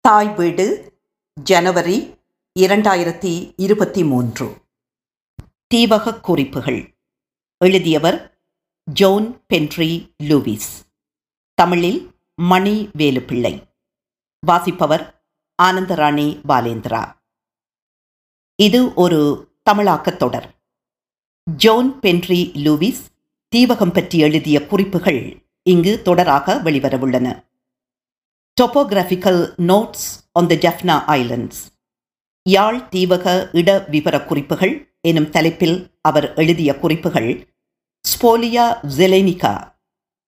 தாய் வீடு ஜனவரி இரண்டாயிரத்தி இருபத்தி மூன்று தீவகக் குறிப்புகள். எழுதியவர் ஜோன் பென்ட்ரி லூவிஸ் தமிழில் மணி வேலுப்பிள்ளை. வாசிப்பவர் ஆனந்தராணி பாலேந்திரா. இது ஒரு தமிழாக்கத் தொடர். ஜோன் பென்ட்ரி லூவிஸ் தீவகம் பற்றி எழுதிய குறிப்புகள் இங்கு தொடராக வெளிவரவுள்ளன. Topographical notes on the Jaffna islands யாழ் தீவக இட விவர குறிப்புகள் எனும் தலைப்பில் அவர் எழுதிய குறிப்புகள் ஸ்போலியா ஜெலேனிகா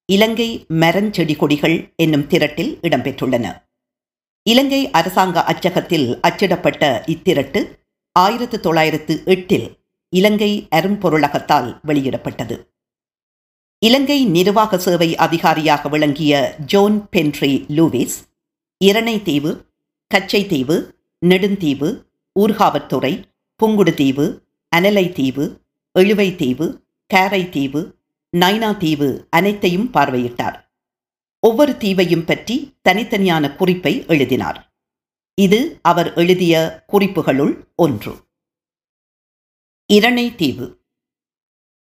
இலங்கை மரஞ்செடி கொடிகள் என்னும் திரட்டில் இடம்பெற்றுள்ளன. இலங்கை அரசாங்க அச்சகத்தில் அச்சிடப்பட்ட இத்திரட்டு ஆயிரத்து தொள்ளாயிரத்து எட்டில் இலங்கை அரும்பொருளகத்தால் வெளியிடப்பட்டது. இலங்கை நிர்வாக சேவை அதிகாரியாக விளங்கிய John Penry Lewis Iranaitivu Kachchativu Neduntivu Urkavalturai Pungudutivu Analaitivu Eluvaitivu Karaitivu Nainativu அனைத்தையும் பார்வையிட்டார். ஒவ்வொரு தீவையும் பற்றி தனித்தனியான குறிப்பை எழுதினார். இது அவர் எழுதிய குறிப்புகளுள் ஒன்று. இரணை தீவு.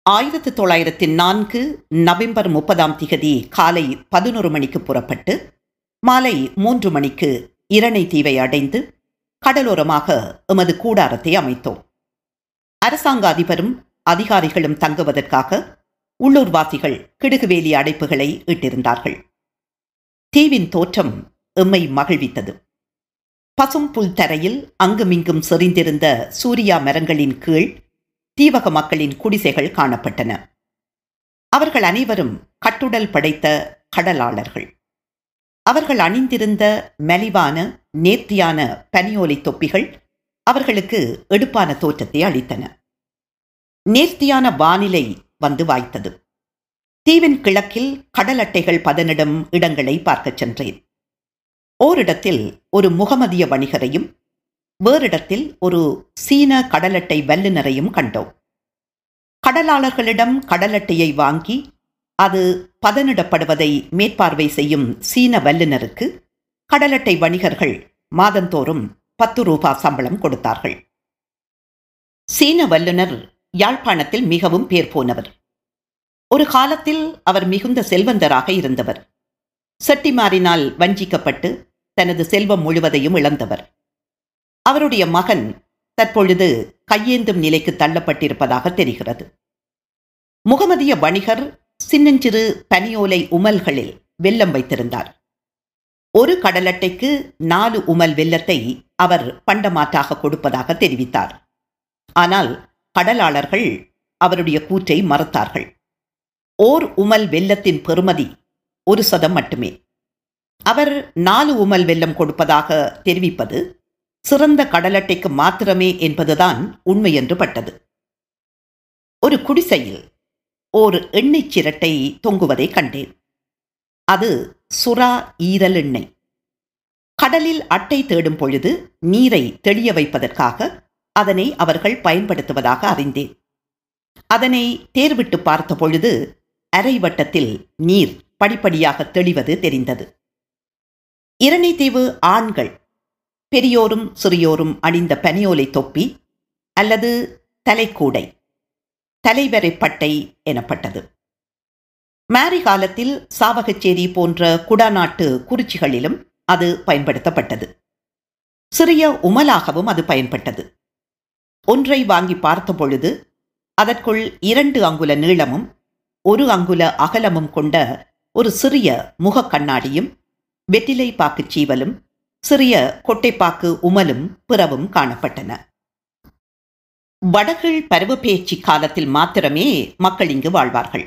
ஆயிரத்து தொள்ளாயிரத்தி நான்கு நவம்பர் முப்பதாம் திகதி காலை பதினொரு மணிக்கு புறப்பட்டு மாலை மூன்று மணிக்கு இரணை தீவை அடைந்து கடலோரமாக எமது கூடாரத்தை அமைத்தோம். அரசாங்க அதிபரும் அதிகாரிகளும் தங்குவதற்காக உள்ளூர்வாசிகள் கிடுகுவேலி அடைப்புகளை இட்டிருந்தார்கள். தீவின் தோற்றம் எம்மை மகிழ்வித்தது. பசும் புல் தரையில் அங்குமிங்கும் செறிந்திருந்த சூரியா மரங்களின் கீழ் தீவக மக்களின் குடிசைகள் காணப்பட்டன. அவர்கள் அனைவரும் கட்டுடல் படைத்த கடலாளர்கள். அவர்கள் அணிந்திருந்த மெலிவான நேர்த்தியான பனியோலை தொப்பிகள் அவர்களுக்கு எடுப்பான தோற்றத்தை அளித்தன. நேர்த்தியான வானிலை வந்து வாய்த்தது. தீவின் கிழக்கில் கடல் அட்டைகள் பதனிடும் இடங்களை பார்க்கச் சென்றேன். ஓரிடத்தில் ஒரு முகமதிய வணிகரையும் வேறிடத்தில் ஒரு சீன கடலட்டை வல்லுநரையும் கண்டோம். கடலாளர்களிடம் கடலட்டையை வாங்கி அது பதனிடப்படுவதை மேற்பார்வை செய்யும் சீன வல்லுநருக்கு கடலட்டை வணிகர்கள் மாதந்தோறும் பத்து ரூபா சம்பளம் கொடுத்தார்கள். சீன வல்லுநர் யாழ்ப்பாணத்தில் மிகவும் பேர் போனவர். ஒரு காலத்தில் அவர் மிகுந்த செல்வந்தராக இருந்தவர். செட்டிமாரினால் வஞ்சிக்கப்பட்டு தனது செல்வம் முழுவதையும் இழந்தவர். அவருடைய மகன் தற்பொழுது கையேந்தும் நிலைக்கு தள்ளப்பட்டிருப்பதாக தெரிகிறது. முகமதிய வணிகர் சின்னஞ்சிறு பனியோலை உமல்களில் வெல்லம் வைத்திருந்தார். ஒரு கடலட்டைக்கு நாலு உமல் வெல்லத்தை அவர் பண்டமாற்றாக கொடுப்பதாக தெரிவித்தார். ஆனால் கடலாளர்கள் அவருடைய கூற்றை மறுத்தார்கள். ஓர் உமல் வெல்லத்தின் பெறுமதி ஒரு சதம் மட்டுமே. அவர் நாலு உமல் வெல்லம் கொடுப்பதாக தெரிவிப்பது சிறந்த கடலட்டைக்கு மாத்திரமே என்பதுதான் உண்மை என்று பட்டது ஒரு குடிசையில் ஓர் எண்ணெய் சிரட்டை தொங்குவதை கண்டேன். அது சுறா ஈரல் எண்ணெய். கடலில் அட்டை தேடும் பொழுது நீரை தெளிய வைப்பதற்காக அதனை அவர்கள் பயன்படுத்துவதாக அறிந்தேன். அதனை தேர்விட்டு பார்த்த பொழுது அரை வட்டத்தில் நீர் படிப்படியாக தெளிவது தெரிந்தது. இரணைத்தீவு ஆண்கள் பெரியோரும் சிறியோரும் அணிந்த பனியோலை தொப்பி அல்லது தலைக்கூடை தலைவரை பட்டை எனப்பட்டது. மேரி காலத்தில் சாவகச்சேரி போன்ற குடாநாட்டு குறிச்சிகளிலும் அது பயன்படுத்தப்பட்டது. சிறிய உமலாகவும் அது பயன்பட்டது. ஒன்றை வாங்கி பார்த்த பொழுது அதற்குள் இரண்டு அங்குல நீளமும் ஒரு அங்குல அகலமும் கொண்ட ஒரு சிறிய முக கண்ணாடியும் வெற்றிலை பாக்கு சீவலும் சிறிய கொட்டைப்பாக்கு உமலும் பிறவும் காணப்பட்டன. வடகிழ் பருவப்பேச்சு காலத்தில் மாத்திரமே மக்கள் இங்கு வாழ்வார்கள்.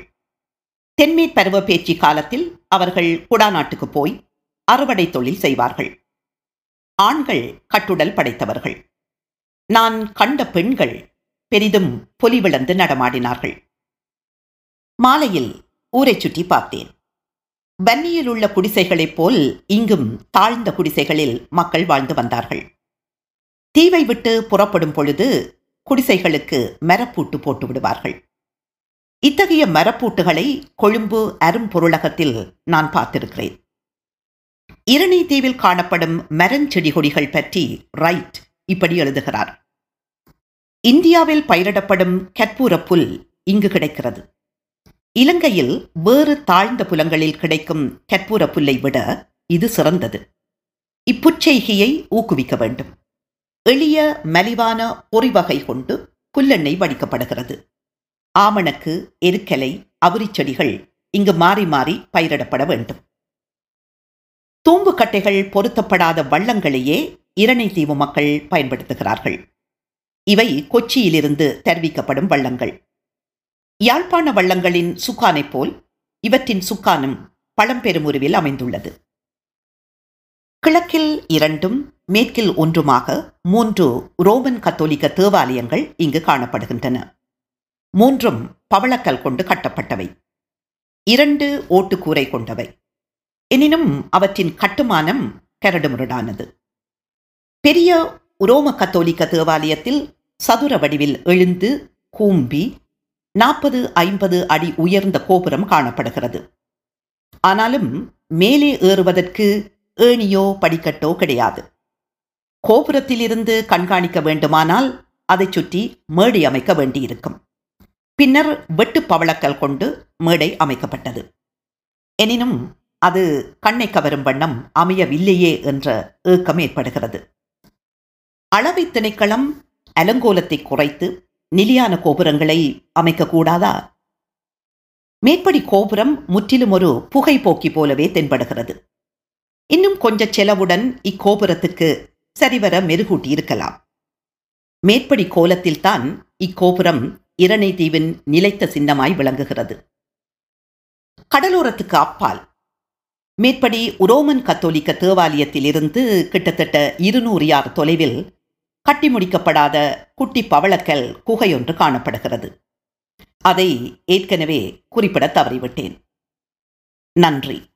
தென்மேற் பருவப்பேச்சு காலத்தில் அவர்கள் குடாநாட்டுக்கு போய் அறுவடை தொழில் செய்வார்கள். ஆண்கள் கட்டுடல் படைத்தவர்கள். நான் கண்ட பெண்கள் பெரிதும் பொலிவிழந்து நடமாடினார்கள். மாலையில் ஊரை சுற்றி பார்த்தேன். வன்னியில் உள்ள குடிசைகளைப் போல் இங்கும் தாழ்ந்த குடிசைகளில் மக்கள் வாழ்ந்து வந்தார்கள். தீவை விட்டு புறப்படும் பொழுது குடிசைகளுக்கு மரப்பூட்டு போட்டு விடுவார்கள். இத்தகைய மரப்பூட்டுகளை கொழும்பு அரும்பொருளகத்தில் நான் பார்த்திருக்கிறேன். இரணி தீவில் காணப்படும் மரஞ்செடி கொடிகள் பற்றி ரைட் இப்படி எழுதுகிறார். இந்தியாவில் பயிரிடப்படும் கற்பூர புல் இங்கு கிடைக்கிறது. இலங்கையில் வேறு தாழ்ந்த புலங்களில் கிடைக்கும் கற்பூர புல்லை விட இது சிறந்தது. இப்புச்செய்கையை ஊக்குவிக்க வேண்டும். எளிய மலிவான பொறிவகை கொண்டு புல்லெண்ணெய் வடிக்கப்படுகிறது. ஆமணக்கு எருக்கலை அவுரிச்செடிகள் இங்கு மாறி மாறி பயிரிடப்பட வேண்டும். தூம்புக்கட்டைகள் பொருத்தப்படாத வள்ளங்களையே இரணை தீவு மக்கள் பயன்படுத்துகிறார்கள். இவை கொச்சியிலிருந்து தெரிவிக்கப்படும் வள்ளங்கள். யாழ்ப்பாண வள்ளங்களின் சுக்கானைப் போல் இவற்றின் சுக்கானும் பழம்பெருமுருவில் அமைந்துள்ளது. கிழக்கில் இரண்டும் மேற்கில் ஒன்றுமாக மூன்று ரோமன் கத்தோலிக்க தேவாலயங்கள் இங்கு காணப்படுகின்றன. மூன்றும் பவளக்கல் கொண்டு கட்டப்பட்டவை. இரண்டு ஓட்டுக்கூரை கொண்டவை. எனினும் அவற்றின் கட்டுமானம் கரடுமுரடானது. பெரிய உரோம கத்தோலிக்க தேவாலயத்தில் சதுர வடிவில் எழுந்து கூம்பி நாற்பது ஐம்பது அடி உயர்ந்த கோபுரம் காணப்படுகிறது. ஆனாலும் மேலே ஏறுவதற்கு ஏணியோ படிக்கட்டோ கிடையாது. கோபுரத்திலிருந்து கண்காணிக்க வேண்டுமானால் அதைச் சுற்றி மேடை அமைக்க வேண்டியிருக்கும். பின்னர் வெட்டு பவளக்கல் கொண்டு மேடை அமைக்கப்பட்டது. எனினும் அது கண்ணை கவரும் வண்ணம் அமையவில்லையே என்ற ஏக்கம் ஏற்படுகிறது. அளவை திணைக்களம் அலங்கோலத்தை குறைத்து நிலையான கோபுரங்களை அமைக்கக்கூடாதா? மேற்படி கோபுரம் முற்றிலும் ஒரு புகை போக்கி போலவே தென்படுகிறது. இன்னும் கொஞ்ச செலவுடன் இக்கோபுரத்துக்கு சரிவர மெருகூட்டி இருக்கலாம். மேற்படி கோலத்தில்தான் இக்கோபுரம் இரணை தீவின் நிலைத்த சின்னமாய் விளங்குகிறது. கடலோரத்துக்கு அப்பால். மேற்படி உரோமன் கத்தோலிக்க தேவாலயத்திலிருந்து கிட்டத்தட்ட இருநூறு யார் தொலைவில் கட்டி முடிக்கப்படாத குட்டி பவளக்கல் குகையொன்று காணப்படுகிறது. அதை ஏற்கனவே குறிப்பிட தவறிவிட்டேன். நன்றி.